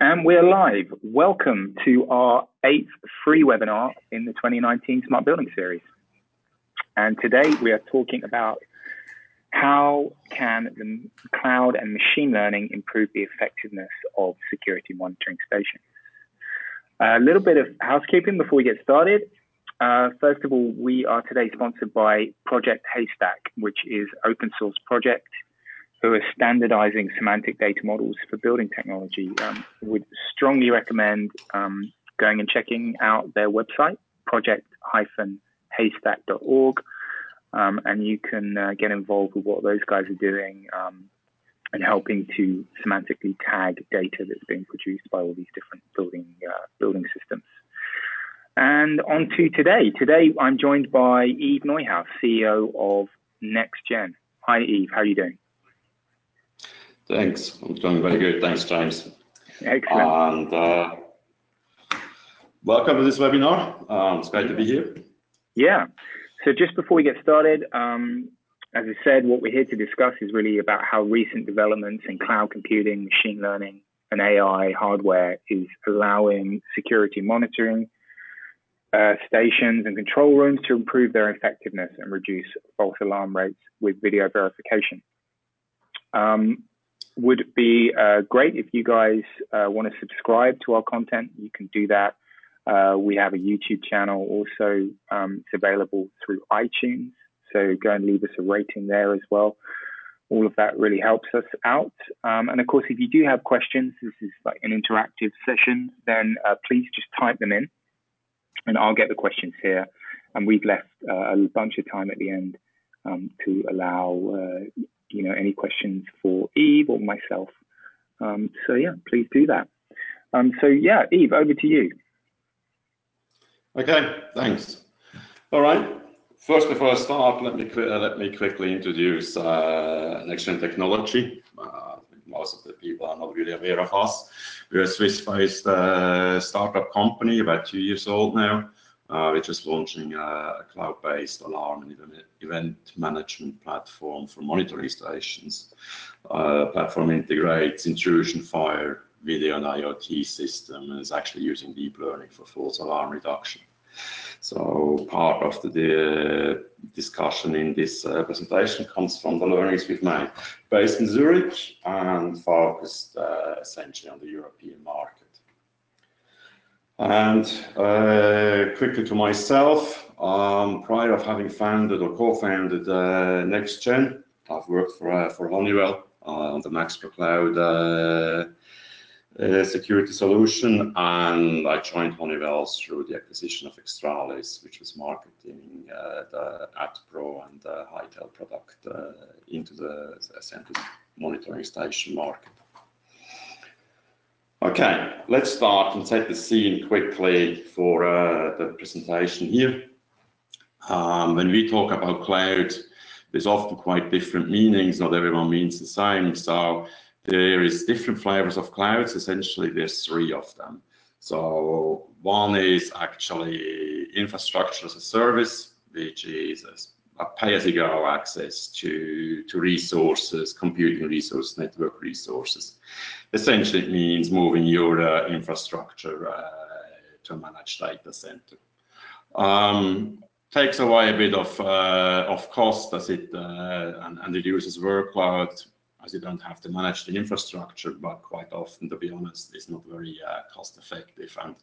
And we're live. Welcome to our eighth free webinar in the 2019 Smart Building Series. And today we are talking about how can the cloud and machine learning improve the effectiveness of security monitoring stations. A little bit of housekeeping before we get started. Uh, first of all, we are today sponsored by Project Haystack, which is open source project who are standardizing semantic data models for building technology. Um, would strongly recommend um, going and checking out their website, project-haystack.org, um, and you can uh, get involved with what those guys are doing um, and helping to semantically tag data that's being produced by all these different building uh, building systems. And on to today. Today I'm joined by Eve Neuhaus, CEO of NextGen. Hi Eve. how are you doing? Thanks. I'm doing very good. Thanks, James. Excellent. And uh, welcome to this webinar. Um, it's great to be here. Yeah. So just before we get started, um, as I said, what we're here to discuss is really about how recent developments in cloud computing, machine learning, and AI hardware is allowing security monitoring uh, stations and control rooms to improve their effectiveness and reduce false alarm rates with video verification. Um, would be uh, great if you guys uh, want to subscribe to our content. You can do that. Uh, we have a YouTube channel also. Um, it's available through iTunes. So go and leave us a rating there as well. All of that really helps us out. Um, and of course, if you do have questions, this is like an interactive session, then uh, please just type them in and I'll get the questions here. And we've left uh, a bunch of time at the end um, to allow uh, you know, any questions for Eve or myself. Um, so yeah, please do that. Um, so yeah, Eve, over to you. Okay, thanks. All right. First, before I start, let me uh, let me quickly introduce uh, NextGen Technology. Uh, most of the people are not really aware of us. We're a Swiss-based uh, startup company, about two years old now. Uh, we're just launching a cloud-based alarm and event management platform for monitoring stations. Uh, platform integrates intrusion, fire, video, and IoT system, and is actually using deep learning for false alarm reduction. So part of the, discussion in this uh, presentation comes from the learnings we've made, based in Zurich and focused essentially on the European market. And uh, quickly to myself, um, prior of having founded or co-founded uh, NextGen, I've worked for, uh, for Honeywell uh, on the MaxPro Cloud uh, uh, security solution, and I joined Honeywell through the acquisition of Xtralis, which was marketing the ADPRO and the HeiTel product into the essentially monitoring station market. Okay, let's start and set the scene quickly for uh, the presentation here. Um, when we talk about cloud, there's often quite different meanings. Not everyone means the same. So there is different flavors of clouds. Essentially, there's three of them. So one is actually infrastructure as a service, which is pay-as-you-go access to, to resources, computing resources, network resources. Essentially, it means moving your uh, infrastructure uh, to a managed data center. Um, takes away a bit of, uh, of cost and, reduces workload as you don't have to manage the infrastructure, but quite often, to be honest, it's not very uh, cost effective and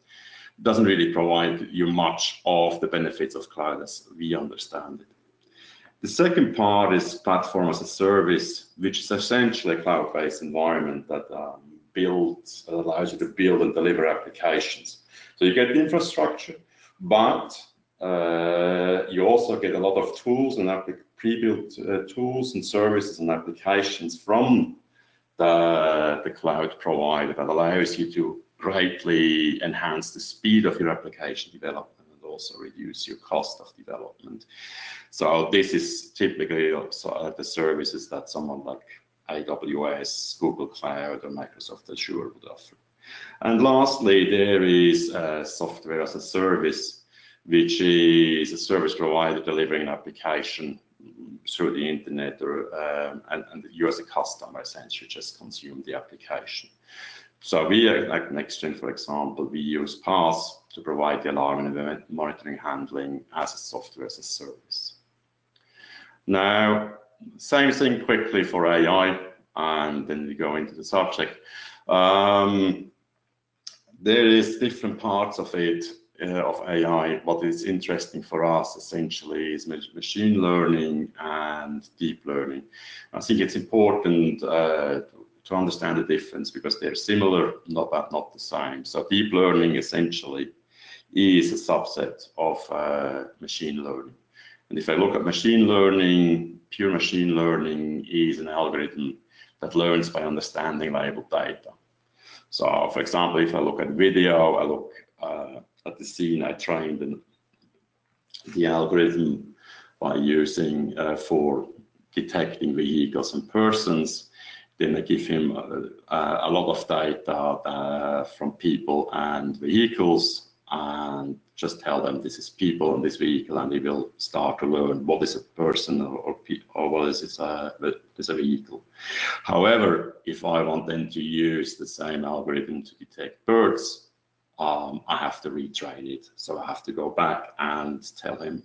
doesn't really provide you much of the benefits of cloud as we understand it. The second part is platform as a service, which is essentially a cloud-based environment that um, allows you to build and deliver applications. So you get the infrastructure, but uh, you also get a lot of tools and pre-built uh, tools and services and applications from the cloud provider that allows you to greatly enhance the speed of your application development also reduce your cost of development. So this is typically also the services that someone like AWS, Google Cloud, or Microsoft Azure would offer. And lastly, there is uh, software as a service, which is a service provider delivering an application through the internet or um, and, and you as a customer essentially just consume the application. So we, like NextGen, for example, we use PaaS to provide the alarm and event monitoring handling as a software as a service. Now, same thing quickly for AI, and then we go into the subject. Um, there is different parts of it uh, of AI. What is interesting for us essentially is machine learning and deep learning. I think it's important uh, to understand the difference because they're similar, not but not the same. So deep learning essentially is a subset of uh, machine learning. And if I look at machine learning, pure machine learning is an algorithm that learns by understanding labeled data. So for example, if I look at video, I look uh, at the scene, I trained the, the algorithm by using uh, for detecting vehicles and persons. Then I give him uh, a lot of data uh, from people and vehicles and just tell them this is people in this vehicle and they will start to learn what is a person or, or, or what is, uh, is a vehicle. However, if I want them to use the same algorithm to detect birds, um, I have to retrain it. So I have to go back and tell him,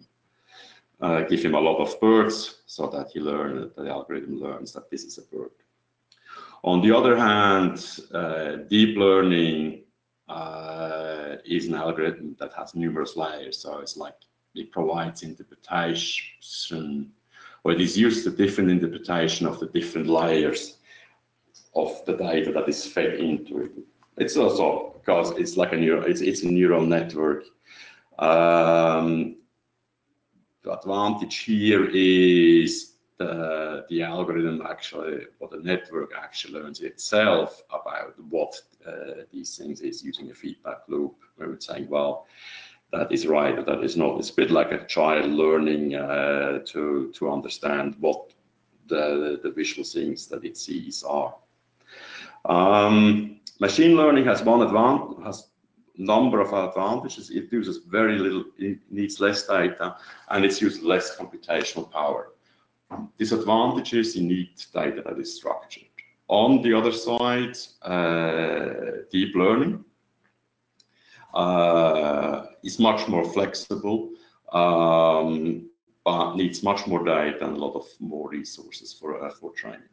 uh, give him a lot of birds so that he learn, that the algorithm learns that this is a bird. On the other hand, uh, deep learning uh, is an algorithm that has numerous layers. So it's like it provides interpretation, or it is used to different interpretation of the different layers of the data that is fed into it. It's also because it's like a neural, it's, it's a neural network. Um, the advantage here is the, the algorithm actually, or the network actually learns itself about what uh, these things is using a feedback loop where it's saying, well, that is right that is not. It's a bit like a child learning uh, to, to understand what the, the visual things that it sees are. Um, machine learning has one advantage, has number of advantages. It uses very little, it needs less data, and it's used less computational power. Disadvantages, you need data that is structured. On the other side, uh, deep learning uh, is much more flexible, um, but needs much more data and a lot of more resources for, uh, for training.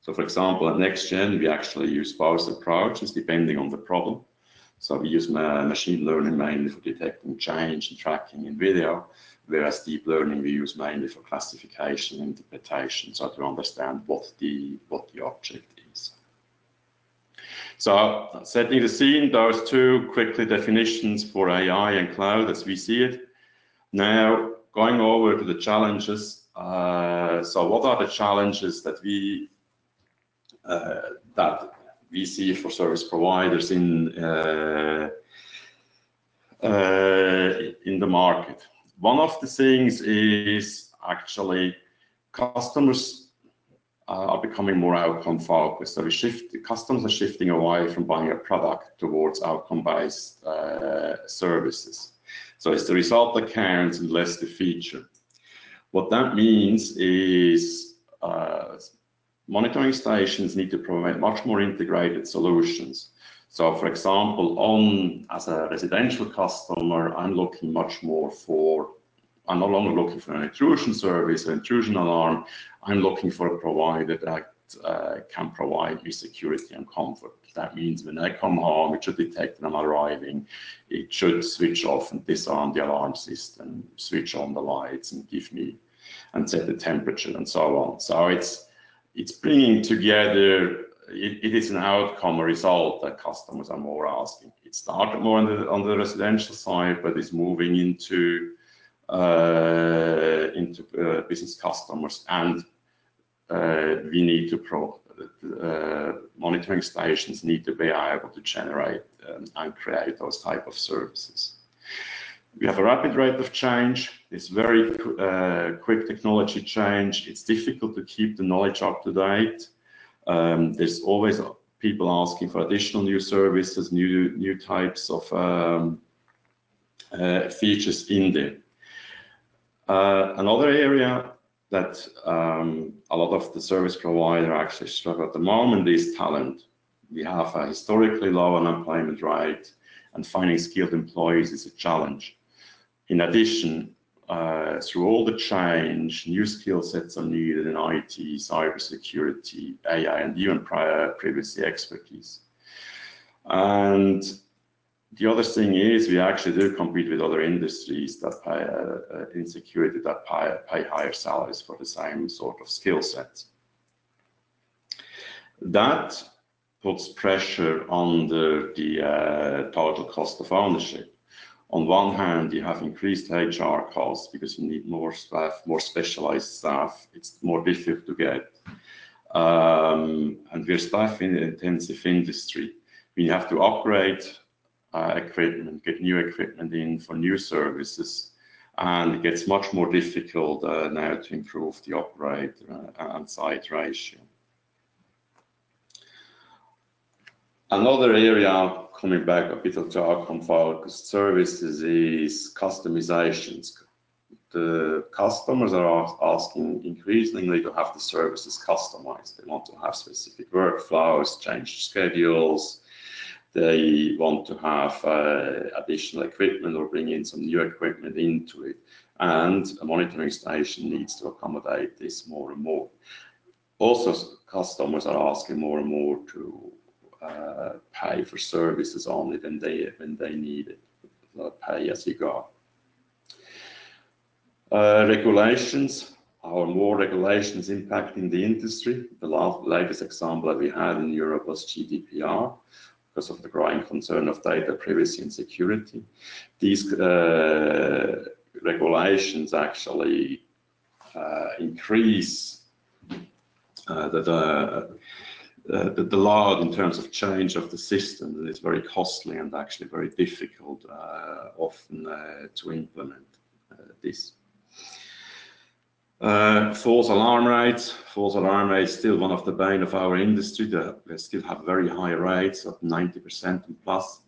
So for example, at NextGen, we actually use both approaches depending on the problem. So we use machine learning mainly for detecting change and tracking in video, whereas deep learning we use mainly for classification and interpretation, so to understand what the what the object is. So setting the scene, those two quickly definitions for AI and cloud as we see it. Now going over to the challenges. Uh, so what are the challenges that we uh, that we see for service providers in uh, uh, in the market? One of the things is actually customers uh, are becoming more outcome focused. So we shift, customers are shifting away from buying a product towards outcome-based uh, services. So it's the result that counts and less the feature. What that means is uh, monitoring stations need to provide much more integrated solutions. So for example, on as a residential customer, I'm looking much more for, I'm no longer looking for an intrusion service, an intrusion alarm. I'm looking for a provider that uh, can provide me security and comfort. That means when I come home, it should detect when I'm arriving. It should switch off and disarm the alarm system, switch on the lights and give me and set the temperature and so on. So it's it's bringing together it, it is an outcome, a result that customers are more asking. It started more on the, on the residential side, but it's moving into into uh, business customers, and uh, we need to pro uh, monitoring stations need to be able to generate um, and create those type of services. We have a rapid rate of change. It's very uh, quick technology change. It's difficult to keep the knowledge up to date. Um, there's always people asking for additional new services, new new types of um, uh, features in there. Uh, another area that um, a lot of the service provider actually struggle at the moment is talent. we have a historically low unemployment rate, and finding skilled employees is a challenge. In addition, uh, through all the change, new skill sets are needed in IT, cybersecurity, AI, and even prior privacy expertise. And the other thing is we actually do compete with other industries that pay uh, in security that pay, higher salaries for the same sort of skill sets. That puts pressure on the, uh, total cost of ownership. On one hand, you have increased HR costs because you need more staff, more specialized staff. It's more difficult to get. Um, and we're staff in intensive industry. We have to upgrade equipment, get new equipment in for new services, and it gets much more difficult uh, now to improve the operator uh, and site ratio. Another area coming back a bit to outcome focused services is customizations. The customers are asking increasingly to have the services customized. They want to have specific workflows, change schedules. They want to have uh, additional equipment or bring in some new equipment into it. And a monitoring station needs to accommodate this more and more. Also, customers are asking more and more to uh, pay for services only when they need it, not pay as you go. Uh, regulations are more regulations impacting the industry. The latest example that we had in Europe was GDPR because of the growing concern of data privacy and security. These uh, regulations actually uh, increase uh, the, the uh, the, the law in terms of change of the system is very costly and actually very difficult uh, often uh, to implement this. Uh, false alarm rates. False alarm rates still one of the bane of our industry. They still have very high rates of 90% and plus.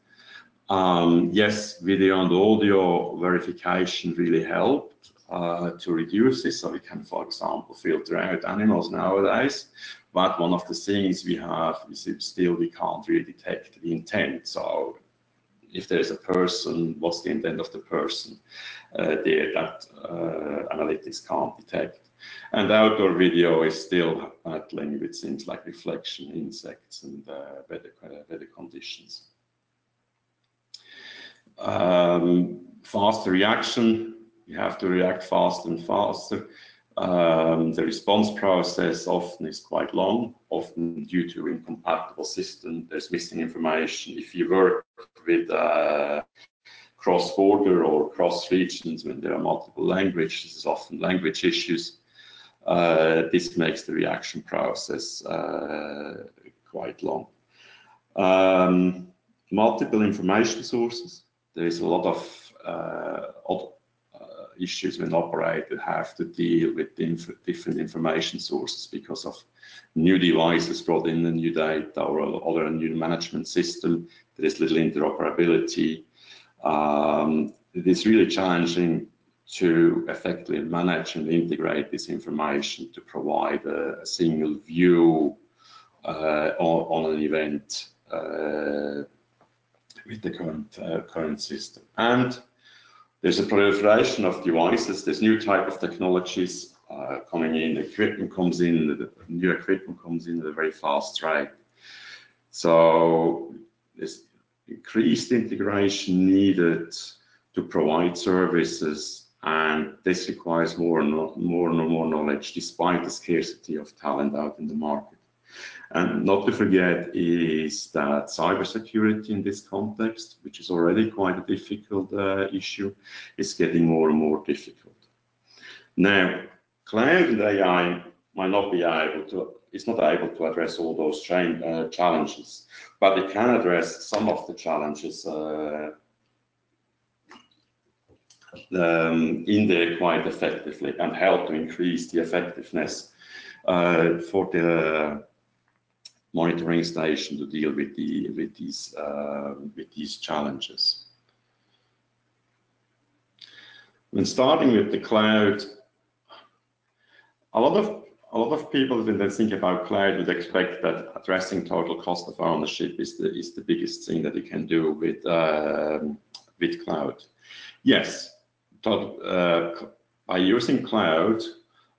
Um, yes, video and audio verification really helped uh, to reduce this. So we can, for example, filter out animals nowadays. But one of the things we have is still we can't really detect the intent. So if there is a person, what's the intent of the person uh, there that uh, analytics can't detect. And outdoor video is still battling with things like reflection, insects, and uh, weather, uh, weather conditions. Um, faster reaction, you have to react faster and faster. Um, the response process often is quite long, often due to incompatible system. There's missing information. If you work with uh, cross-border or cross-regions when there are multiple languages, often language issues. Uh, this makes the reaction process uh, quite long. Um, multiple information sources. There is a lot of uh, issues when operators have to deal with different information sources because of new devices brought in the new data or other new management system. There is little interoperability. Um, it is really challenging to effectively manage and integrate this information to provide a, single view uh, on, an event uh, with the current uh, current system. There's a proliferation of devices, there's new type of technologies uh, coming in, equipment comes in, the new equipment comes in at a very fast rate. So there's increased integration needed to provide services and this requires more and more and more knowledge despite the scarcity of talent out in the market. And not to forget is that cybersecurity in this context, which is already quite a difficult uh, issue, is getting more and more difficult. Now, cloud AI might not be able to, it's not able to address all those uh, challenges, but it can address some of the challenges uh, um, in there quite effectively and help to increase the effectiveness for the monitoring station to deal with the with these uh, with these challenges. When starting with the cloud, a lot of a lot of people when they think about cloud would expect that addressing total cost of ownership is the is the biggest thing that you can do with um, with cloud. Yes, uh, by using cloud,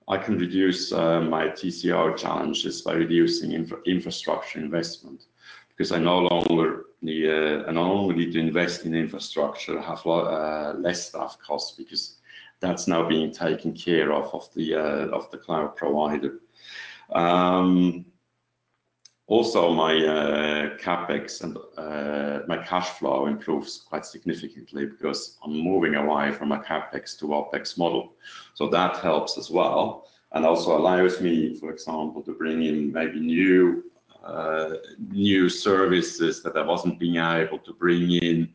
I can reduce uh, my TCO challenges by reducing infra infrastructure investment because I no longer need, uh, I no longer need to invest in infrastructure, have uh, less staff costs because that's now being taken care of of the uh, of the cloud provider. Um, also, my uh, capex and uh, my cash flow improves quite significantly because I'm moving away from a capex to opex model. So that helps as well, and also allows me, for example, to bring in maybe new uh, new services that I wasn't being able to bring in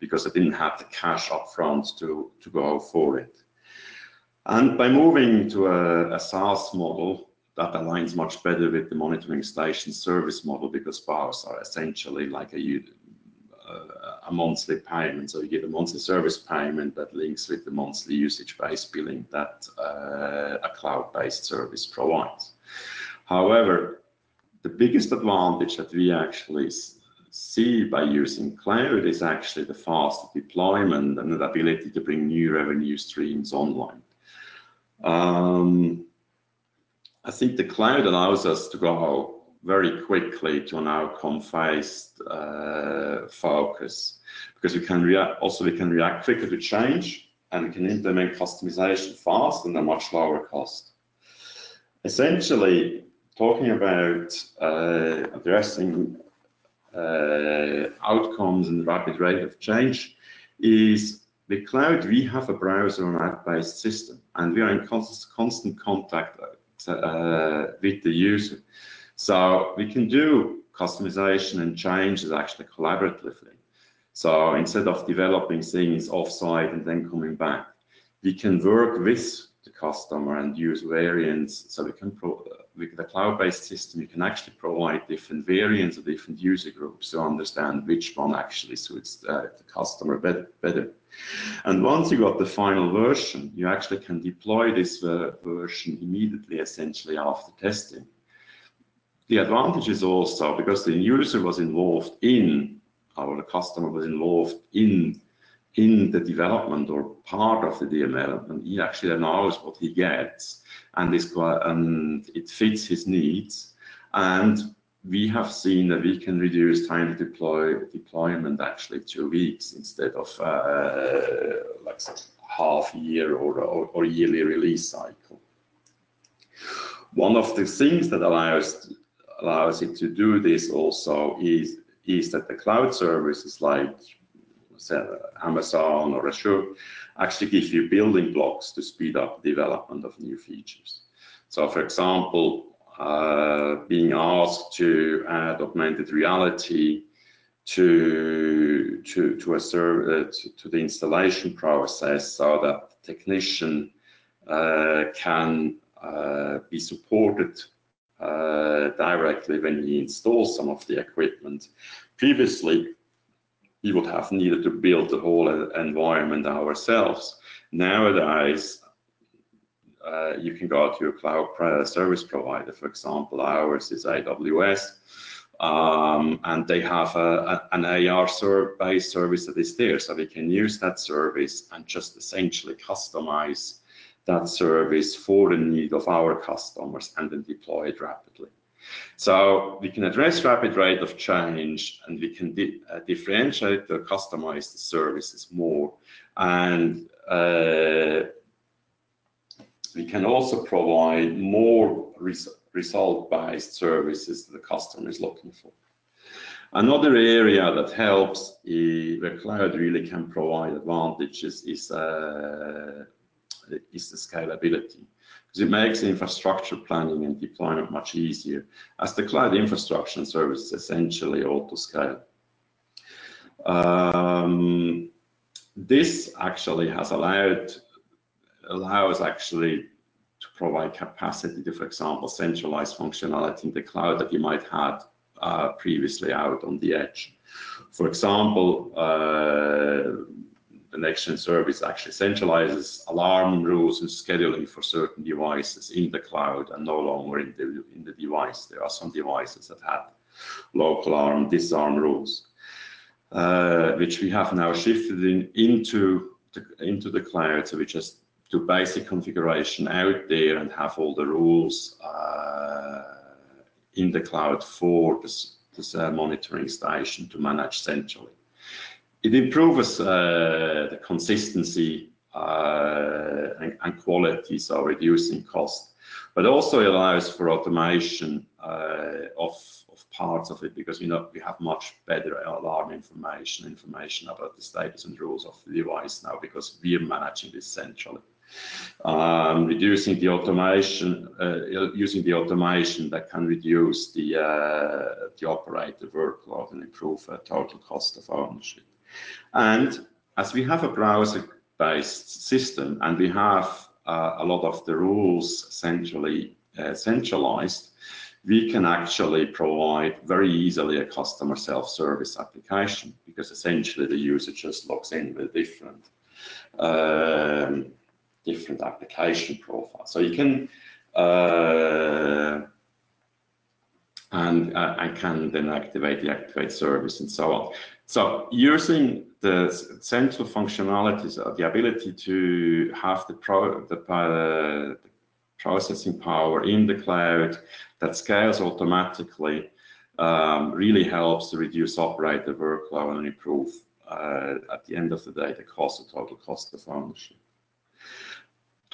because I didn't have the cash upfront to, to go for it. And by moving to a, a SaaS model, that aligns much better with the monitoring station service model because bars are essentially like a, a monthly payment. So you get a monthly service payment that links with the monthly usage-based billing that uh, a cloud-based service provides. However, the biggest advantage that we actually see by using cloud is actually the fast deployment and the ability to bring new revenue streams online. I think the cloud allows us to go very quickly to an outcome-based uh, focus because we can react. Also, we can react quicker to change, and we can implement customization fast and at much lower cost. Essentially, talking about uh, addressing uh, outcomes and rapid rate of change is the cloud, we have a browser and app-based system, and we are in constant, constant contact Uh, with the user. So we can do customization and changes actually collaboratively. So instead of developing things offsite and then coming back, we can work with the customer and use variants. So we can pro with the cloud-based system, you can actually provide different variants of different user groups to understand which one actually suits the, customer better. And once you got the final version, you actually can deploy this version immediately, essentially after testing. The advantage is also because the user was involved in, or the customer was involved in in the development or part of the DML, and he actually knows what he gets, and, and it fits his needs. And we have seen that we can reduce time to deploy deployment actually to weeks instead of uh, like half year or, yearly release cycle. One of the things that allows it to do this also is that the cloud services like Amazon or Azure actually give you building blocks to speed up development of new features. So for example, being asked to add augmented reality to to to a server uh, to, to, the installation process so that the technician uh, can uh, be supported uh, directly when he installs some of the equipment. Previously, we would have needed to build the whole environment ourselves. Nowadays, uh, you can go to a cloud service provider. For example, ours is AWS, um, and they have a, an AR-based service that is there. So we can use that service and just essentially customize that service for the need of our customers and then deploy it rapidly. So we can address rapid rate of change and we can di uh, differentiate or customize the services more. And uh, we can also provide more res result-based services that the customer is looking for. Another area that helps where cloud really can provide advantages is, uh, the scalability because it makes infrastructure planning and deployment much easier as the cloud infrastructure and services essentially auto-scale. Um, this actually has allowed allows actually to provide capacity to, for example, centralize functionality in the cloud that you might have uh, previously out on the edge. For example, uh, the NextGen service actually centralizes alarm rules and scheduling for certain devices in the cloud and no longer in the, in the device. There are some devices that have local alarm, disarm rules, uh, which we have now shifted in, into, the, into the cloud. So we just do basic configuration out there and have all the rules uh, in the cloud for this, this monitoring station to manage centrally. It improves uh, the consistency uh, and, and, quality, so reducing cost, but also allows for automation uh, of, of parts of it because we know we have much better alarm information, information about the status and rules of the device now because we are managing this centrally. Um, reducing the automation, uh, using the automation that can reduce the, uh, the operator workload and improve uh, total cost of ownership. And as we have a browser-based system and we have uh, a lot of the rules centrally uh, centralized, we can actually provide very easily a customer self-service application because essentially the user just logs in with different um, different application profiles. So you can uh, and uh, and can then activate the activate service and so on. So using the central functionalities, uh, the ability to have the, pro, the, uh, the, processing power in the cloud that scales automatically um, really helps to reduce operator workload and improve, uh, at the end of the day, the cost, the total cost of ownership.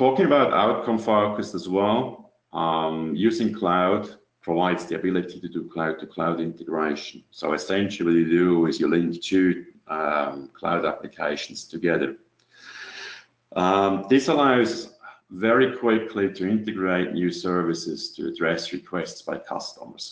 Talking about outcome focused as well, um, using cloud provides the ability to do cloud-to-cloud -cloud integration. So essentially what you do is you link two um, cloud applications together. Um, this allows very quickly to integrate new services to address requests by customers.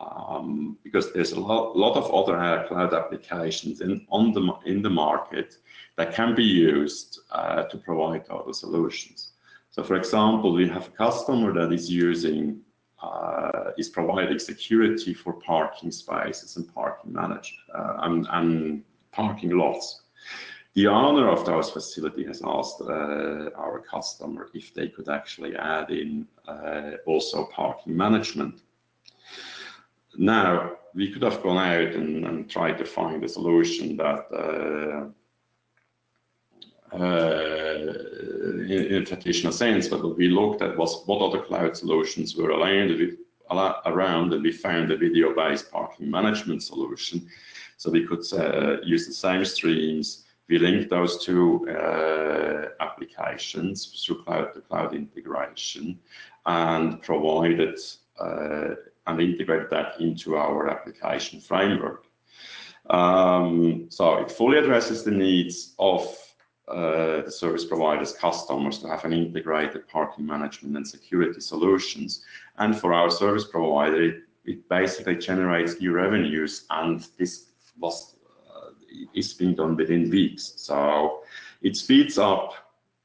Um, because there's a lot, lot of other uh, cloud applications in, on the, in the market that can be used uh, to provide other solutions. So for example, we have a customer that is using uh, is providing security for parking spaces and parking management uh, and, and, parking lots. The owner of those facility has asked uh, our customer if they could actually add in uh, also parking management. Now, we could have gone out and, and tried to find a solution that uh, uh, in, in, a traditional sense, but what we looked at was what other cloud solutions were around, and we found a video-based parking management solution. So we could uh, use the same streams. We linked those two uh, applications through cloud-to-cloud -cloud integration and provided uh, and integrated that into our application framework. Um, so it fully addresses the needs of uh, the service providers customers to have an integrated parking management and security solutions. And for our service provider, it, basically generates new revenues and this was uh, is being done within weeks. So it speeds up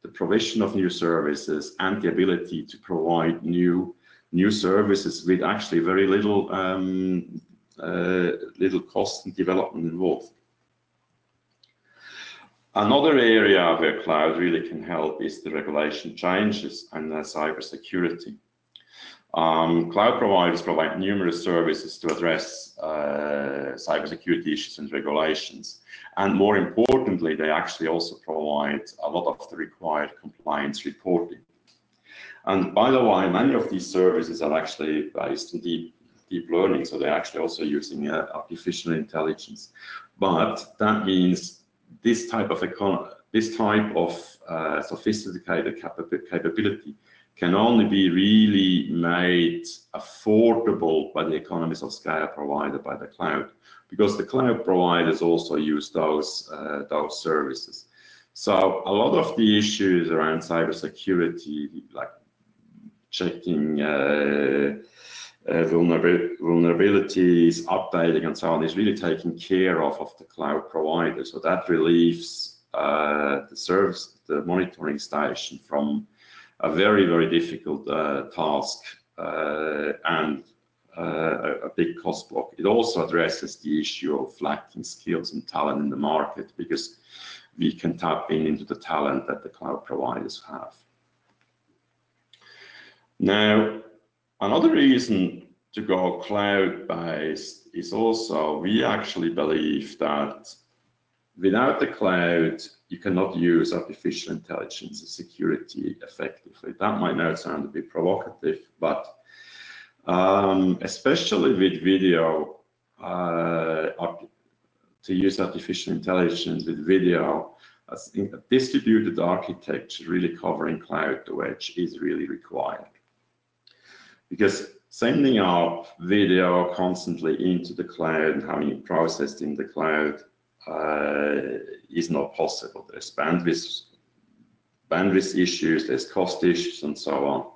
the provision of new services and the ability to provide new new services with actually very little um, uh, little cost and development involved. Another area where cloud really can help is the regulation changes and uh, cybersecurity. Um, cloud providers provide numerous services to address uh, cybersecurity issues and regulations. And more importantly, they actually also provide a lot of the required compliance reporting. And by the way, many of these services are actually based on deep, deep learning, so they're actually also using uh, artificial intelligence. But that means this type of economy, this type of uh, sophisticated capability can only be really made affordable by the economies of scale provided by the cloud, because the cloud providers also use those uh, those services. So a lot of the issues around cybersecurity, like checking uh, uh, vulnerabilities, updating, and so on is really taken care of of the cloud provider. So that relieves uh, the service, the monitoring station from a very, very difficult uh, task uh, and uh, a big cost block. It also addresses the issue of lacking skills and talent in the market because we can tap in into the talent that the cloud providers have. Now, another reason to go cloud-based is also we actually believe that without the cloud, you cannot use artificial intelligence and security effectively. That might now sound a bit provocative, but um, especially with video, uh, to use artificial intelligence with video, a distributed architecture really covering cloud to edge is really required. Because sending up video constantly into the cloud and having it processed in the cloud uh, is not possible. There's bandwidth, bandwidth issues, there's cost issues, and so on.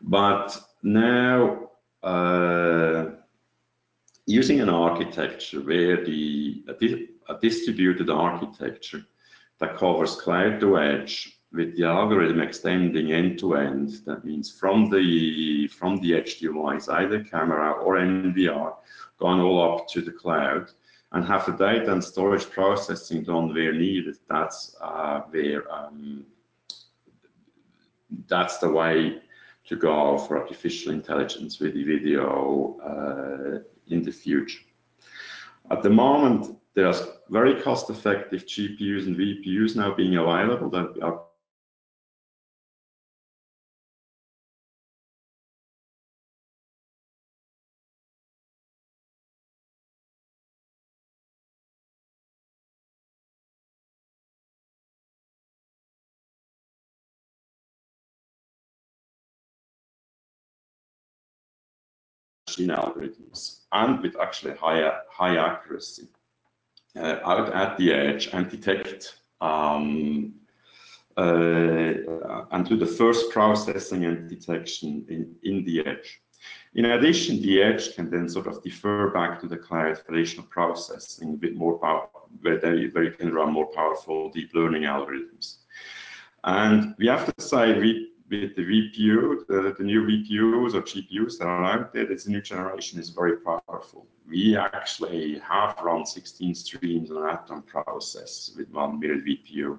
But now, uh, using an architecture where the a, a distributed architecture that covers cloud to edge with the algorithm extending end to end, that means from the from the edge device, either camera or NVR, gone all up to the cloud, and have the data and storage processing done where needed. That's uh, where um, that's the way to go for artificial intelligence with the video uh, in the future. At the moment, there's very cost-effective GPUs and VPUs now being available that are machine algorithms and with actually high, high accuracy uh, out at the edge and detect um, uh, and do the first processing and detection in, in the edge. In addition, the edge can then sort of defer back to the cloud for additional processing, bit more power, where, they, where you can run more powerful deep learning algorithms. And we have to say we with the VPU, the, the, new VPUs or GPUs that are out there, this new generation is very powerful. We actually have run 16 streams on an Atom process with one Movidius VPU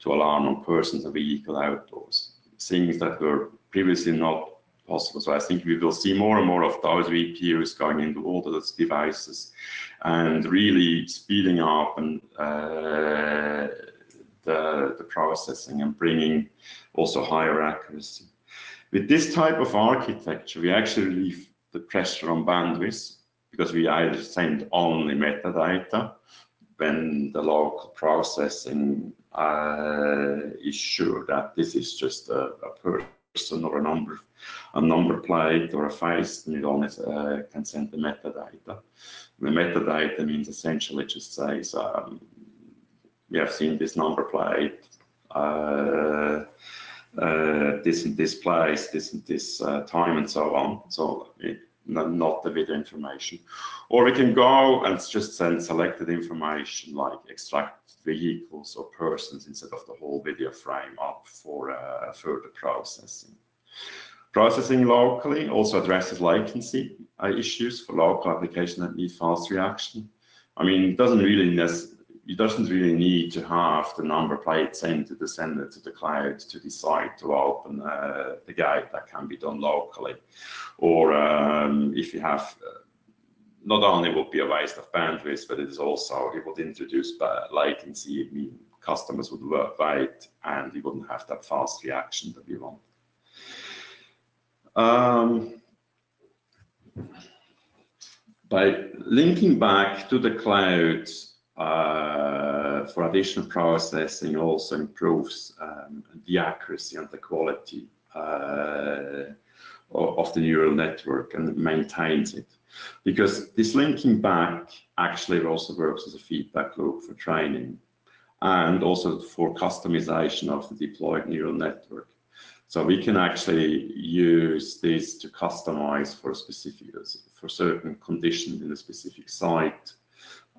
to alarm on persons and vehicle outdoors, things that were previously not possible. So I think we will see more and more of those VPUs going into all those devices and really speeding up and uh, the, processing and bringing also higher accuracy. With this type of architecture, we actually relieve the pressure on bandwidth because we either send only metadata when the local processing uh, is sure that this is just a, a, person or a number, a number plate or a face, and it only uh, can send the metadata. The metadata means essentially just says um, we have seen this number plate, uh, uh, this and this place, this and this uh, time, and so on. So it, not the video information. Or we can go and just send selected information like extract vehicles or persons instead of the whole video frame up for uh, further processing. Processing locally also addresses latency uh, issues for local applications that need fast reaction. I mean, it doesn't really it doesn't really need to have the number plate sent to the sender to the cloud to decide to open uh, the gate. That can be done locally. Or um, if you have, uh, not only would be a waste of bandwidth, but it is also, it would introduce latency. I mean, customers would wait and you wouldn't have that fast reaction that we want. Um, by linking back to the cloud, for additional processing also improves um, the accuracy and the quality uh, of the neural network and maintains it. Because this linking back actually also works as a feedback loop for training and also for customization of the deployed neural network. So we can actually use this to customize for specific for certain conditions in a specific site uh,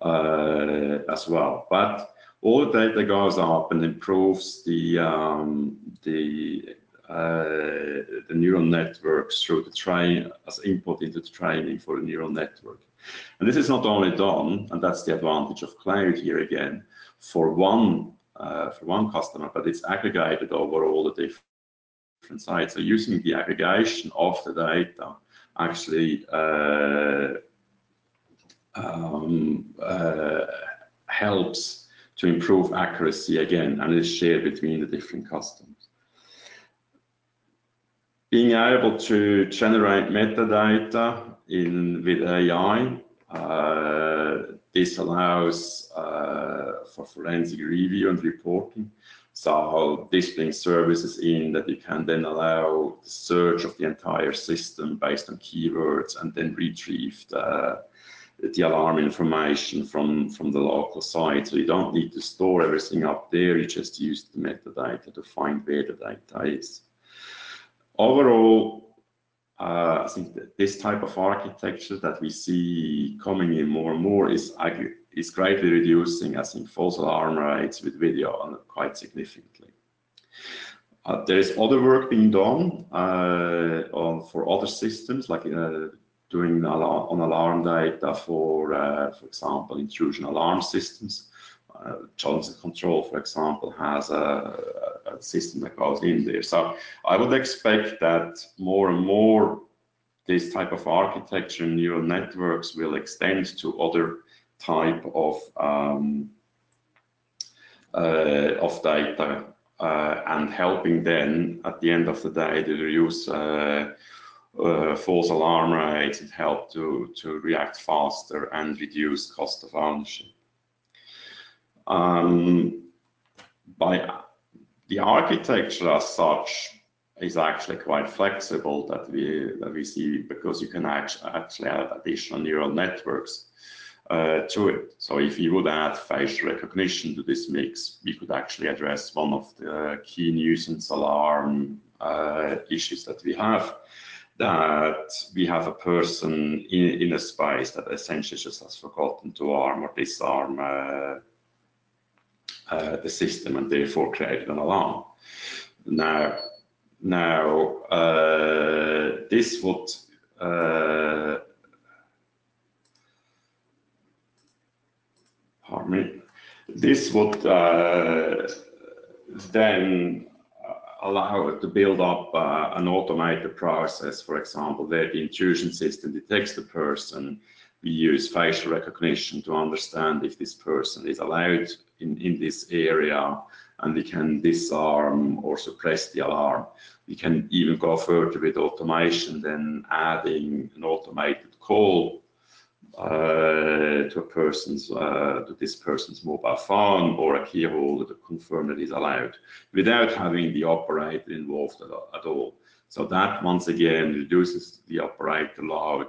as well. But all the data goes up and improves the um, the uh, the neural networks through the train as input into the training for the neural network. And this is not only done, and that's the advantage of cloud here again, for one uh, for one customer, but it's aggregated over all the different different sites. So using the aggregation of the data actually uh, um, uh, helps to improve accuracy again and is shared between the different customers. Being able to generate metadata in with AI, uh, this allows uh, for forensic review and reporting so this brings services in that you can then allow the search of the entire system based on keywords and then retrieve the, the alarm information from, from the local site. So you don't need to store everything up there, you just use the metadata to find where the data is. Overall, uh, I think that this type of architecture that we see coming in more and more is is greatly reducing, I think, false alarm rates with video quite significantly. Uh, there is other work being done uh, on for other systems, like uh, doing on alarm data for, uh, for example, intrusion alarm systems. Uh, Johnson Control, for example, has a, system that goes in there. So I would expect that more and more this type of architecture neural networks will extend to other type of um, uh, of data uh, and helping then at the end of the day to reduce uh, uh, false alarm rates, it helped to, to react faster and reduce cost of ownership. Um, by the architecture as such is actually quite flexible that we that we see because you can actually, add additional neural networks uh, to it. So if you would add facial recognition to this mix, we could actually address one of the key nuisance alarm uh, issues that we have, that we have a person in, in a space that essentially just has forgotten to arm or disarm uh, uh, the system and therefore created an alarm. Now, now uh, this would uh, pardon me, this would uh, then allow to build up uh, an automated process, for example, where the intrusion system detects the person. We use facial recognition to understand if this person is allowed in, in this area and we can disarm or suppress the alarm. We can even go further with automation, then adding an automated call to a person's uh, to this person's mobile phone or a key holder to confirm that is allowed without having the operator involved at, all. So that once again reduces the operator load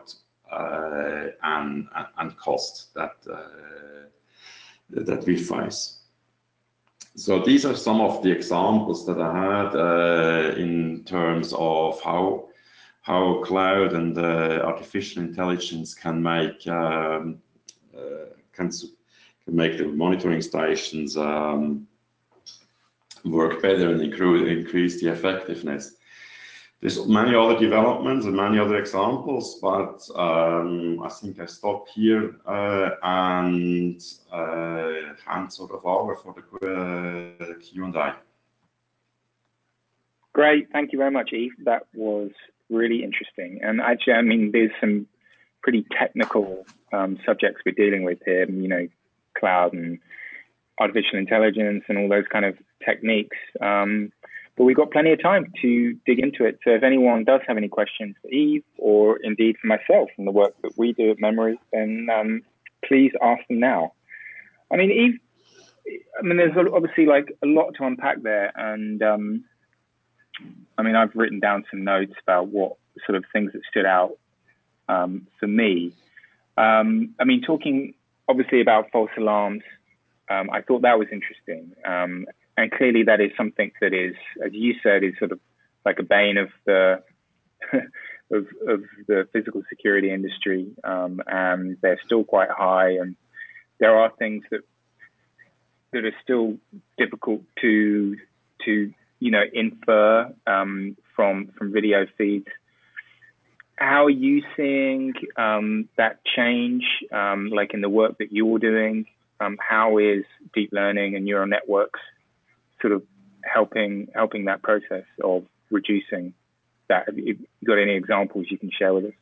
uh, and and cost that uh, that we face. So these are some of the examples that I had uh, in terms of how how cloud and uh, artificial intelligence can make um, uh, can, can make the monitoring stations um, work better and increase the effectiveness. There's many other developments and many other examples, but um, I think I stop here uh, and uh, hand sort of over for the uh, Q&A. Great, thank you very much, Yves. That was really interesting. And actually, I mean, there's some pretty technical um, subjects we're dealing with here, you know, cloud and artificial intelligence and all those kind of techniques. Um, but we've got plenty of time to dig into it. So if anyone does have any questions for Yves or indeed for myself and the work that we do at Memoori, then um, please ask them now. I mean, Yves, I mean, there's obviously like a lot to unpack there. And um, I mean, I've written down some notes about what sort of things that stood out um, for me. Um, I mean, talking obviously about false alarms, um, I thought that was interesting. Um, and clearly, that is something that is, as you said, is sort of like a bane of the of, of the physical security industry, um, and they're still quite high. And there are things that that are still difficult to to you know, infer um, from from video feeds. How are you seeing um, that change, um, like in the work that you're doing? Um, how is deep learning and neural networks sort of helping helping that process of reducing that? Have you got any examples you can share with us?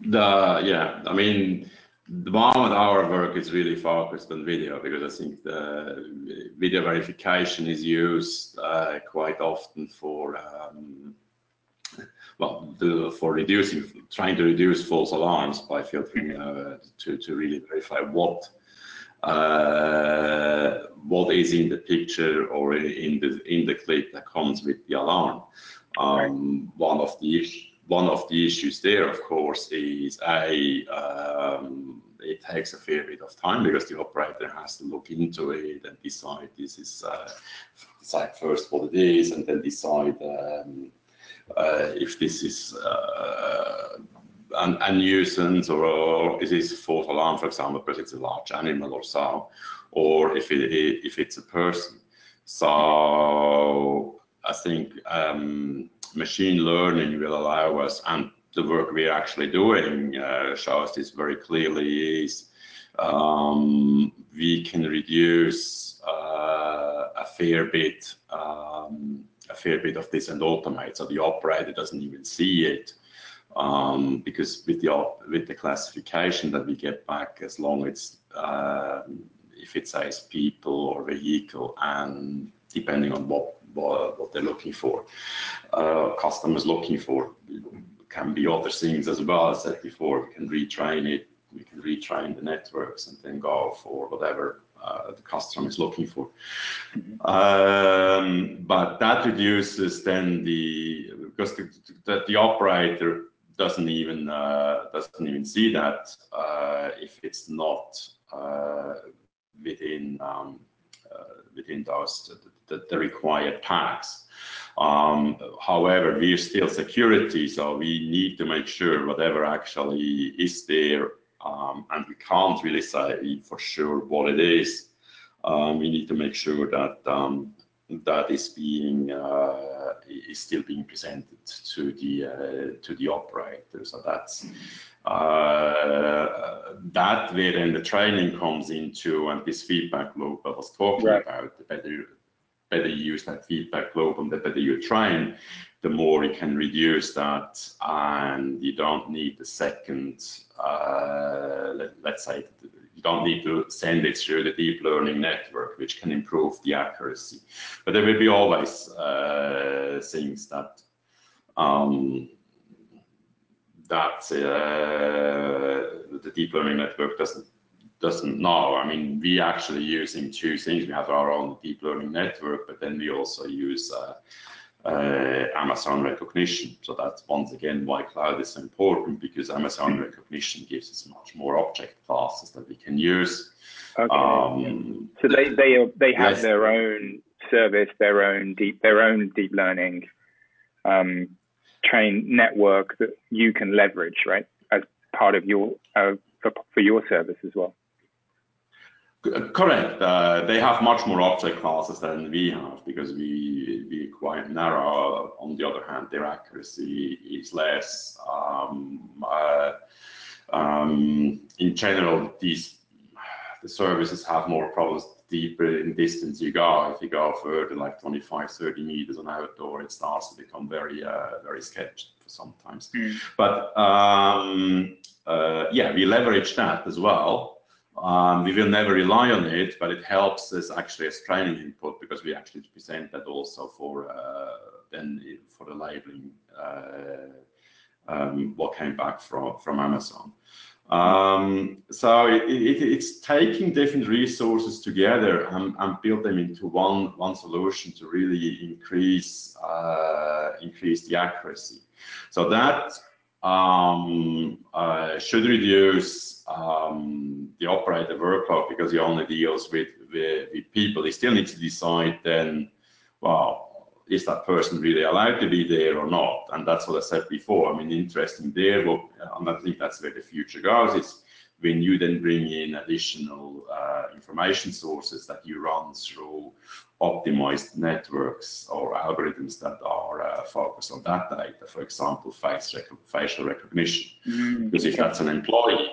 The yeah, I mean, the moment our work is really focused on video because I think the video verification is used uh, quite often for um, well the, for reducing trying to reduce false alarms by filtering uh, to to really verify what uh, what is in the picture or in the in the clip that comes with the alarm. Um, one of the one of the issues there, of course, is a um, it takes a fair bit of time because the operator has to look into it and decide this is uh, decide first what it is and then decide um, uh, if this is uh, an, a nuisance or, or is this a false alarm, for example, because it's a large animal or so, or if it if it's a person. So I think um, machine learning will allow us, and the work we're actually doing uh, shows this very clearly is um, we can reduce uh, a fair bit um, a fair bit of this and automate. So the operator doesn't even see it um, because with the with the classification that we get back as long as uh, if it says people or vehicle and depending on what what, they're looking for uh, customers looking for can be other things as well. As I said before, we can retrain it, we can retrain the networks and then go for whatever uh, the customer is looking for. Um, but that reduces then the because the, operator doesn't even uh, doesn't even see that if it's not within um, within those the, required tags. Um, however, we're still security, so we need to make sure whatever actually is there, um, and we can't really say for sure what it is. Um, we need to make sure that that is being uh, is still being presented to the uh, to the operator. Uh, that where then the training comes into and this feedback loop I was talking right. about. The better you, better you use that feedback loop and the better you train, the more you can reduce that and you don't need the second, uh, let, us say, you don't need to send it through the deep learning network, which can improve the accuracy. But there will be always uh, things that um, that uh, the deep learning network doesn't doesn't know. I mean, we actually use in two things. We have our own deep learning network, but then we also use uh, uh, Amazon Rekognition. So that's once again why cloud is important because Amazon Rekognition gives us much more object classes that we can use. Okay. Um, so they they they have yes. their own service, their own deep their own deep learning um, train network that you can leverage, right, as part of your uh, for, for your service as well. Correct. Uh, they have much more object classes than we have because we we quite narrow. On the other hand, their accuracy is less. Um, uh, um, in general, these the services have more problems deeper in distance you go. If you go further, like 25, 30 meters on outdoor, it starts to become very uh, very sketchy sometimes. Mm. But um, uh, yeah, we leverage that as well um, we will never rely on it, but it helps us actually as training input because we actually present that also for uh, then for the labeling uh, um, what came back from from Amazon. Um, so it, it, it's taking different resources together and, build them into one solution to really increase uh, increase the accuracy. So that um, uh, should reduce um, the operator workload because he only deals with, people. He still needs to decide then, well, is that person really allowed to be there or not? And that's what I said before. I mean, interesting there, well, and I think that's where the future goes, is when you then bring in additional uh, information sources that you run through optimized networks or algorithms that are uh, focused on that data, for example, face rec facial recognition. Mm, because if that's an employee,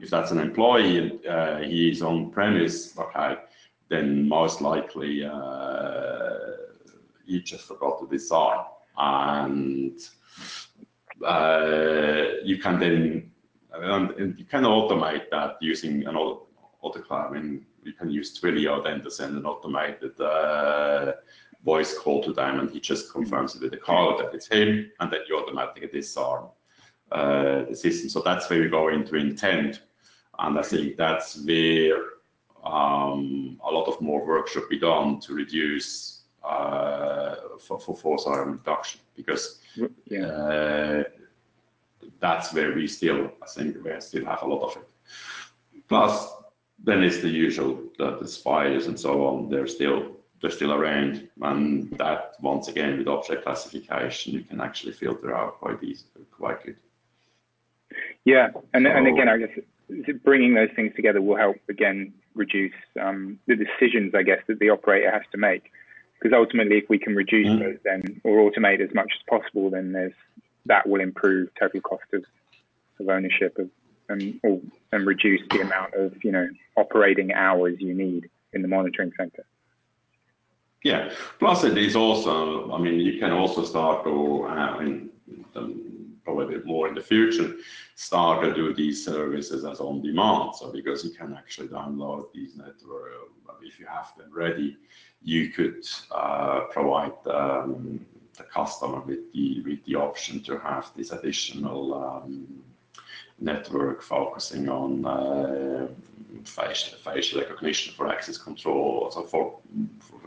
if that's an employee and uh, he is on premise, okay, then most likely uh, you just forgot to design. And uh, you can then and you can automate that using an AutoCloud. I mean, you can use Twilio then to send an automated uh, voice call to them, and he just confirms it with the call that it's him, and then you automatically disarm uh, the system. So that's where we go into intent, and I think that's where um, a lot of more work should be done to reduce for, for false alarm reduction because yeah. uh, that's where we still, I think, we still have a lot of it. Plus, then it's the usual, that the spies and so on. They're still they're still around, and that once again with object classification, you can actually filter out quite easy, quite good. Yeah, and again, I guess bringing those things together will help again reduce um, the decisions, I guess, that the operator has to make. Because ultimately, if we can reduce mm. those, then or automate as much as possible, then there's that will improve total cost of, of ownership of and or, and reduce the amount of you know operating hours you need in the monitoring center. Yeah. Plus, it is also. I mean, you can also start to. Uh, in, probably a bit more in the future, start to do these services as on demand. So because you can actually download these network, if you have them ready, you could uh, provide um, the customer with the with the option to have this additional um, network focusing on uh, facial, facial recognition for access control, so for, for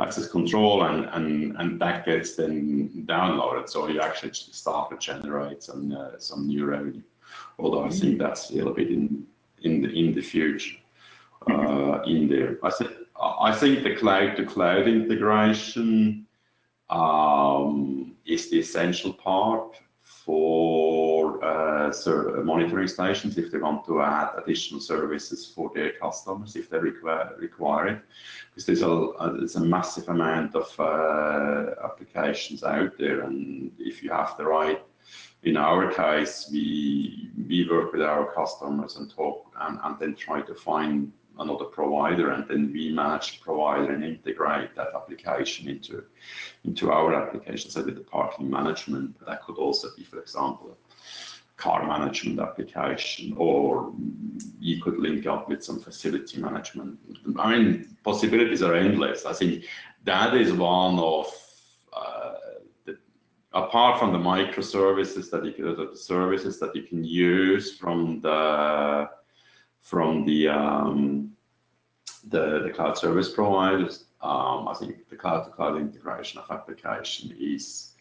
access control, and, and, and that gets then downloaded. So you actually start to generate some uh, some new revenue. Although I think that's a little bit in in the in the future uh, in there. I think the cloud to cloud integration um, is the essential part for uh, monitoring stations if they want to add additional services for their customers if they require, it. Because there's a, there's a massive amount of uh, applications out there, and if you have the right, in our case, we we work with our customers and talk and, and then try to find another provider, and then we match provider and integrate that application into into our application. So with the parking management, that could also be, for example, car management application, or you could link up with some facility management. I mean, possibilities are endless. I think that is one of uh, the, apart from the microservices that you the services that you can use from the from the um, the, the cloud service providers. Um, I think the cloud-to-cloud integration of application is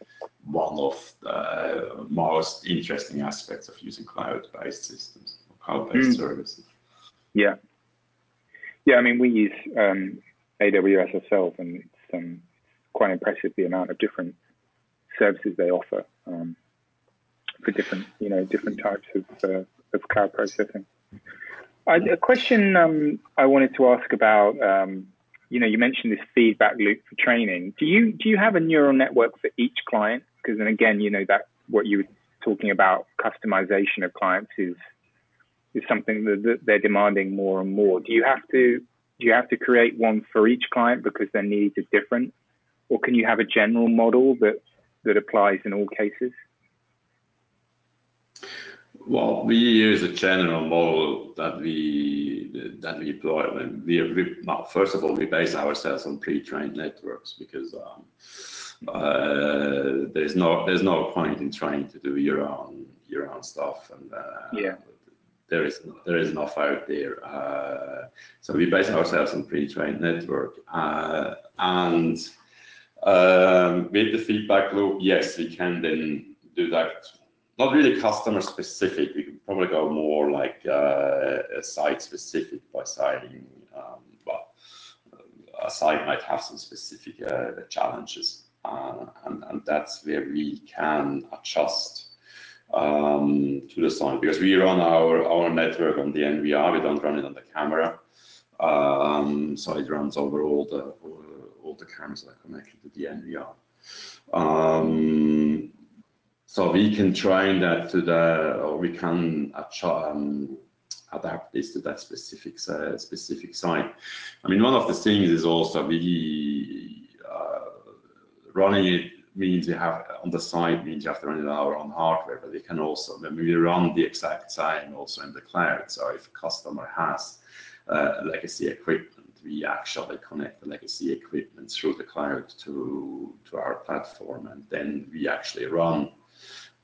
one of the most interesting aspects of using cloud-based systems, or cloud-based mm. services. Yeah, yeah. I mean, we use um, AWS ourselves, and it's um, quite impressive the amount of different services they offer um, for different, you know, different types of, uh, of cloud processing. A question um, I wanted to ask about, um, you know, you mentioned this feedback loop for training. Do you do you have a neural network for each client? Because then again, you know that what you were talking about customization of clients is is something that, that they're demanding more and more. Do you have to do you have to create one for each client because their needs are different, or can you have a general model that that applies in all cases? Well, we use a general model that we that we deploy. We, we well, first of all, we base ourselves on pre-trained networks because um, uh, there's no there's no point in trying to do your own your own stuff, and uh, yeah. there is there is enough out there. Uh, so we base ourselves on pre-trained network, uh, and um, with the feedback loop, yes, we can then do that not really customer specific. We could probably go more like uh, site specific by citing, um, well, a site might have some specific uh, challenges, uh, and, that's where we can adjust um, to the site because we run our, network on the NVR, we don't run it on the camera. Um, so it runs over all the all, all the cameras that are connected to the NVR. So we can train that to the, or we can um, adapt this to that specific uh, specific site. I mean, one of the things is also we uh, running it means you have on the site means you have to run it our own hardware, but we can also when we run the exact same also in the cloud. So if a customer has uh, legacy equipment, we actually connect the legacy equipment through the cloud to to our platform, and then we actually run,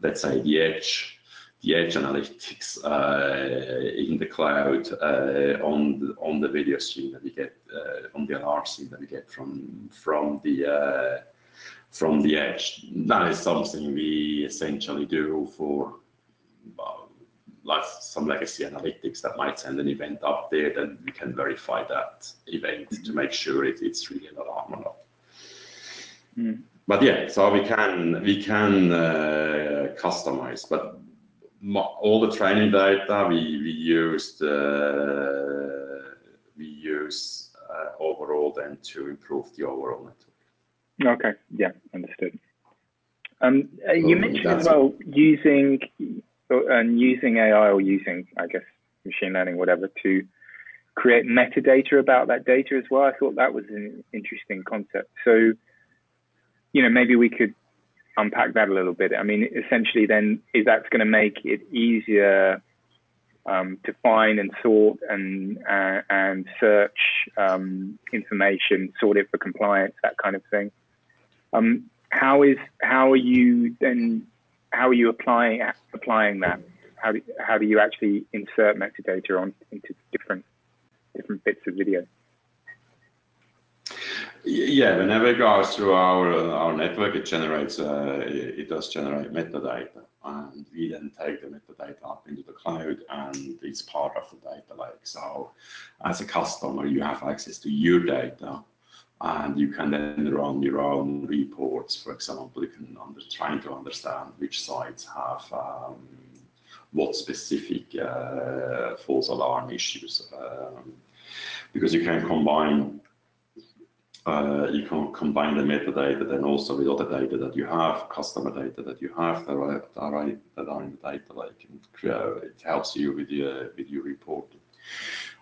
let's say, the edge the edge analytics uh, in the cloud uh, on the, on the video stream that we get uh, on the alarm stream that we get from from the uh, from the edge. That is something we essentially do for like some legacy analytics that might send an event up there, then we can verify that event to make sure it, it's really an alarm or not. Mm. But yeah, so we can we can uh, customize, but all the training data we we used uh, we use uh, overall then to improve the overall network. Okay, yeah, understood. Um, you mentioned as well using and using AI or using, I guess, machine learning, whatever, to create metadata about that data as well. I thought that was an interesting concept. So, you know, maybe we could unpack that a little bit. I mean, essentially, then is that going to make it easier um, to find and sort and uh, and search um, information, sort it for compliance, that kind of thing. Um, how is how are you then? How are you applying applying that? How do, how do you actually insert metadata on into different different bits of video? Yeah, whenever it goes through our our network, it generates uh, it does generate metadata, and we then take the metadata up into the cloud, and it's part of the data lake. So, as a customer, you have access to your data, and you can then run your own reports. For example, you can under, trying to understand which sites have um, what specific uh, false alarm issues, um, because you can combine uh, you can combine the metadata then also with other data that you have, customer data that you have that are, that are, that are in the data lake, and it helps you with your with your reporting.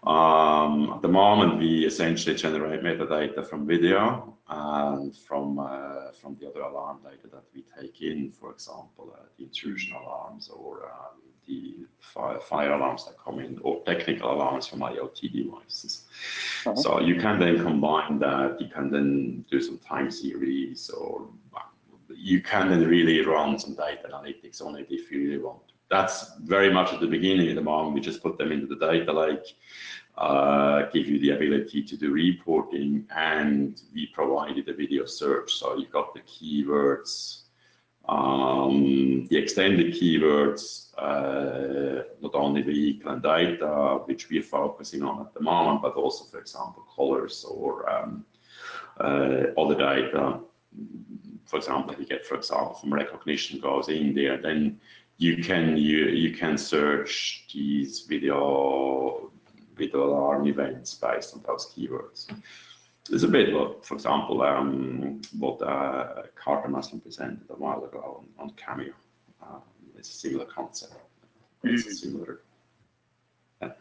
Um, at the moment, we essentially generate metadata from video and from uh, from the other alarm data that we take in, for example, uh, the intrusion alarms or um, the fire, fire, alarms that come in or technical alarms from IoT devices. Uh-huh. So you can then combine that, you can then do some time series or you can then really run some data analytics on it if you really want to. That's very much at the beginning of the moment. We just put them into the data lake, uh, give you the ability to do reporting, and we provided a video search. So you've got the keywords, um, the extended keywords, uh, not only vehicle and data, which we are focusing on at the moment, but also, for example, colors or um, uh, other data. For example, you get, for example, from Rekognition goes in there, then you can search these video alarm events based on those keywords. It's a bit what, for example, um, what uh, Carter Maslan presented a while ago on Camio. It's a similar concept. It's mm. similar. Yeah.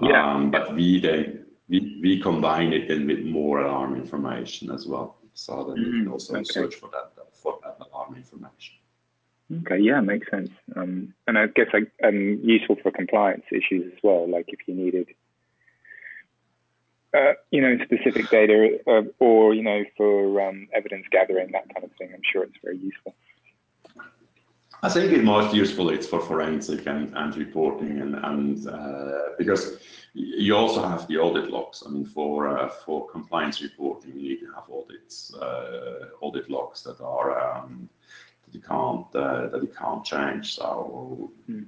yeah. Um, but we then we, we combine it then with more alarm information as well, so then mm, we can mm, also okay. search for that for that alarm information. Okay, yeah, makes sense. Um, and I guess like um, useful for compliance issues as well. Like if you needed uh, you know, specific data uh, or, you know, for um, evidence gathering, that kind of thing. I'm sure it's very useful. I think it's most useful it's for forensic and, and reporting and, and uh, because you also have the audit logs. I mean, for uh, for compliance reporting, you need to have audits, uh, audit logs that are um, that you can't uh, that you can't change. So mm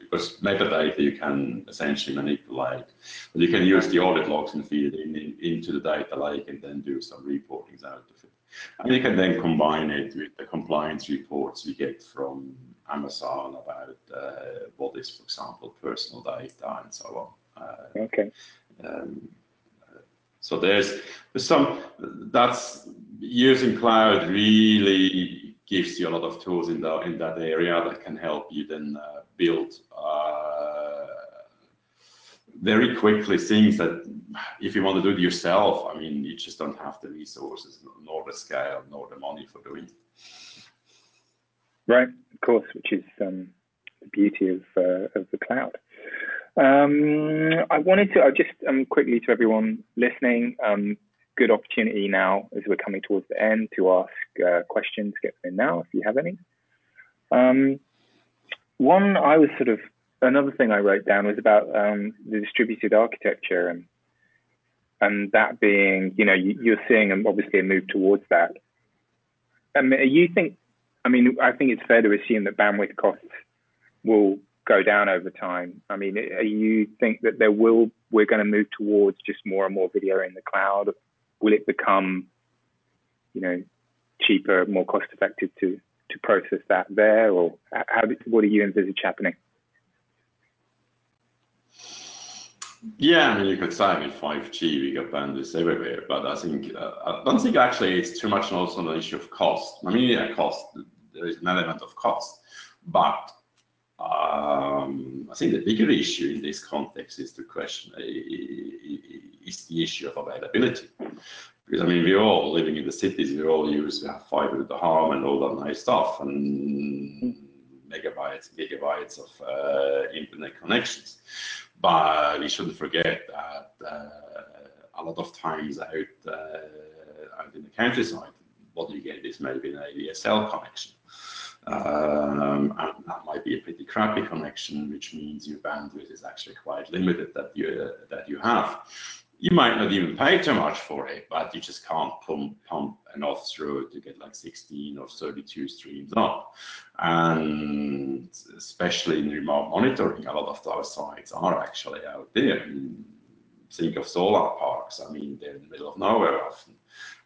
because metadata you can essentially manipulate. But you can use the audit logs and feed it in, in, into the data lake and then do some reportings out of it. And you can then combine it with the compliance reports we get from Amazon about uh, what is, for example, personal data and so on. Uh, okay. Um, so there's, there's some that's using cloud really gives you a lot of tools in that in that area that can help you then uh, build very quickly things that if you want to do it yourself, I mean, you just don't have the resources, nor the scale, nor the money for doing it. Right, of course, which is um, the beauty of uh, of the cloud. Um, I wanted to uh, just um, quickly to everyone listening, um, good opportunity now as we're coming towards the end to ask uh, questions. Get them in now if you have any. Um, one I was sort of another thing I wrote down was about um, the distributed architecture and and that being, you know, you, are seeing obviously a move towards that. Um, you think, I mean, I think it's fair to assume that bandwidth costs will go down over time. I mean, you think that there will, we're going to move towards just more and more video in the cloud? Will it become, you know, cheaper, more cost effective to to process that there, or how? What do you envisage happening? Yeah, I mean, you could say I mean 5G, we got bandwidth everywhere, but I think uh, I don't think actually it's too much also an issue of cost. I mean, yeah, cost. There is an element of cost, but um, I think the bigger issue in this context is the question is the issue of availability. Because I mean, we're all living in the cities, we all use we have fiber to the home and all that nice stuff, and megabytes, gigabytes of uh, internet connections. But we shouldn't forget that uh, a lot of times out uh, out in the countryside, what you get is maybe an ADSL connection. Um, and that might be a pretty crappy connection, which means your bandwidth is actually quite limited that you that you have. You might not even pay too much for it, but you just can't pump, pump enough through to get like 16 or 32 streams up. And especially in remote monitoring, a lot of those sites are actually out there. Think of solar parks. I mean, they're in the middle of nowhere often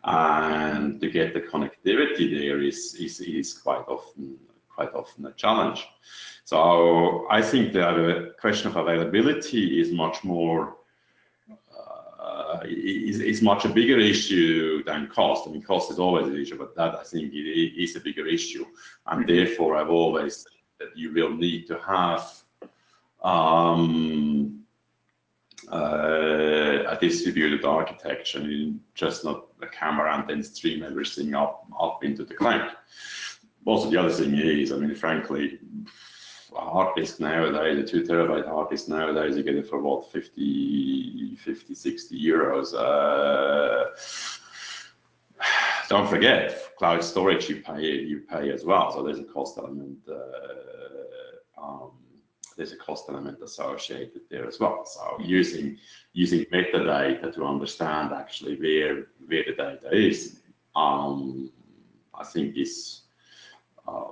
and to get the connectivity there is, is, is quite often quite often a challenge. So I think the question of availability is much more uh, is, is much a bigger issue than cost. I mean, cost is always an issue, but that I think it is a bigger issue, and mm-hmm. therefore I've always said that you will need to have um, uh, a distributed architecture, just not a camera and then stream everything up up into the cloud. Also, the other thing is, I mean, frankly, hard disk nowadays, a two terabyte hard disk nowadays, you get it for what 50, 50 60 euros. Uh, don't forget, cloud storage you pay you pay as well, so there's a cost element. Uh, um, there's a cost element associated there as well. So using using metadata to understand actually where where the data is, um, I think is uh,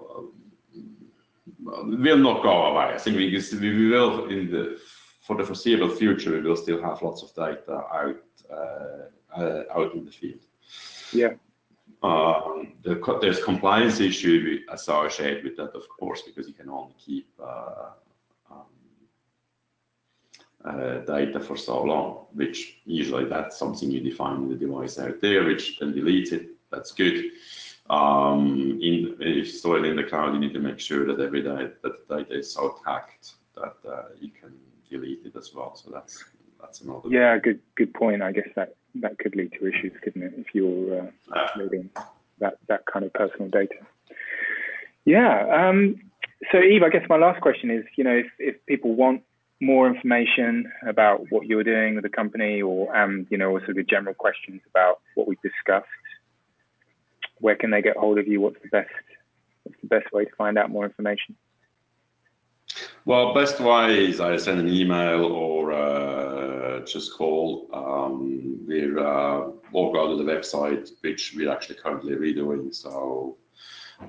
will not go away. I think we, we will in the for the foreseeable future we will still have lots of data out uh, uh, out in the field. Yeah. Um, the, there's compliance issue associated with that, of course, because you can only keep uh, uh, data for so long, which usually that's something you define in the device out there, which then deletes it. That's good. Um, in, if you store it in the cloud, you need to make sure that every day that the data is so tagged that uh, you can delete it as well. So that's that's another. Yeah, good good point. I guess that that could lead to issues, couldn't it, if you're uh, uploading that that kind of personal data. Yeah. Um, so, Yves, I guess my last question is, you know, if, if people want more information about what you're doing with the company or um, you know also the general questions about what we've discussed where can they get hold of you? What's the best what's the best way to find out more information? Well best way is i send an email or uh, just call. Um, we're uh, to the website which we're actually currently redoing so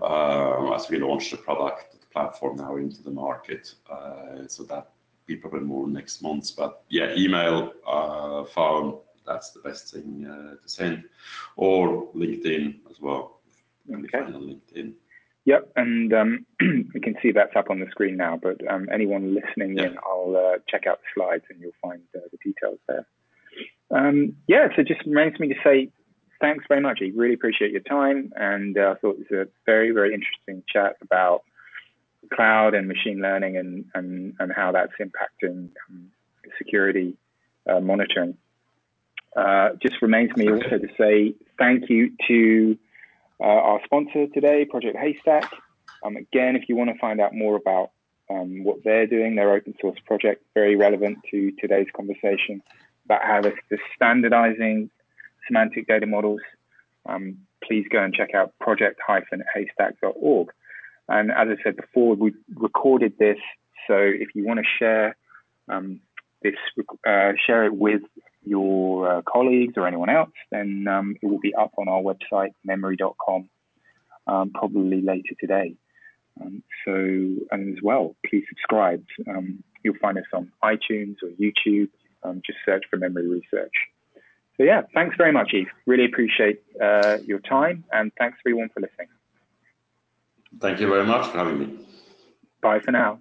uh, as we launch the product the platform now into the market uh, so that be probably more next month. But yeah, email, uh, phone, that's the best thing uh, to send, or LinkedIn as well. Okay. LinkedIn. Yep, and um, you can see that's up on the screen now. But um, anyone listening in, I'll uh, check out the slides and you'll find uh, the details there. Um, yeah, so just remains me to say thanks very much. I really appreciate your time, and uh, I thought it was a very, very interesting chat about cloud and machine learning and, and, and how that's impacting um, security uh, monitoring. Uh, just remains me also to say thank you to uh, our sponsor today, Project Haystack. Um, again, if you want to find out more about um, what they're doing, their open source project, very relevant to today's conversation about how they're, standardizing semantic data models, um, please go and check out project-haystack.org. And as I said before, we recorded this, so if you want to share um, this, uh, share it with your uh, colleagues or anyone else, then um, it will be up on our website, memoori.com, um, probably later today. Um, so, and as well, please subscribe. Um, you'll find us on iTunes or YouTube. Um, just search for Memoori Research. So, yeah, thanks very much, Yves. Really appreciate uh, your time, and thanks everyone for listening. Thank you very much for having me. Bye for now.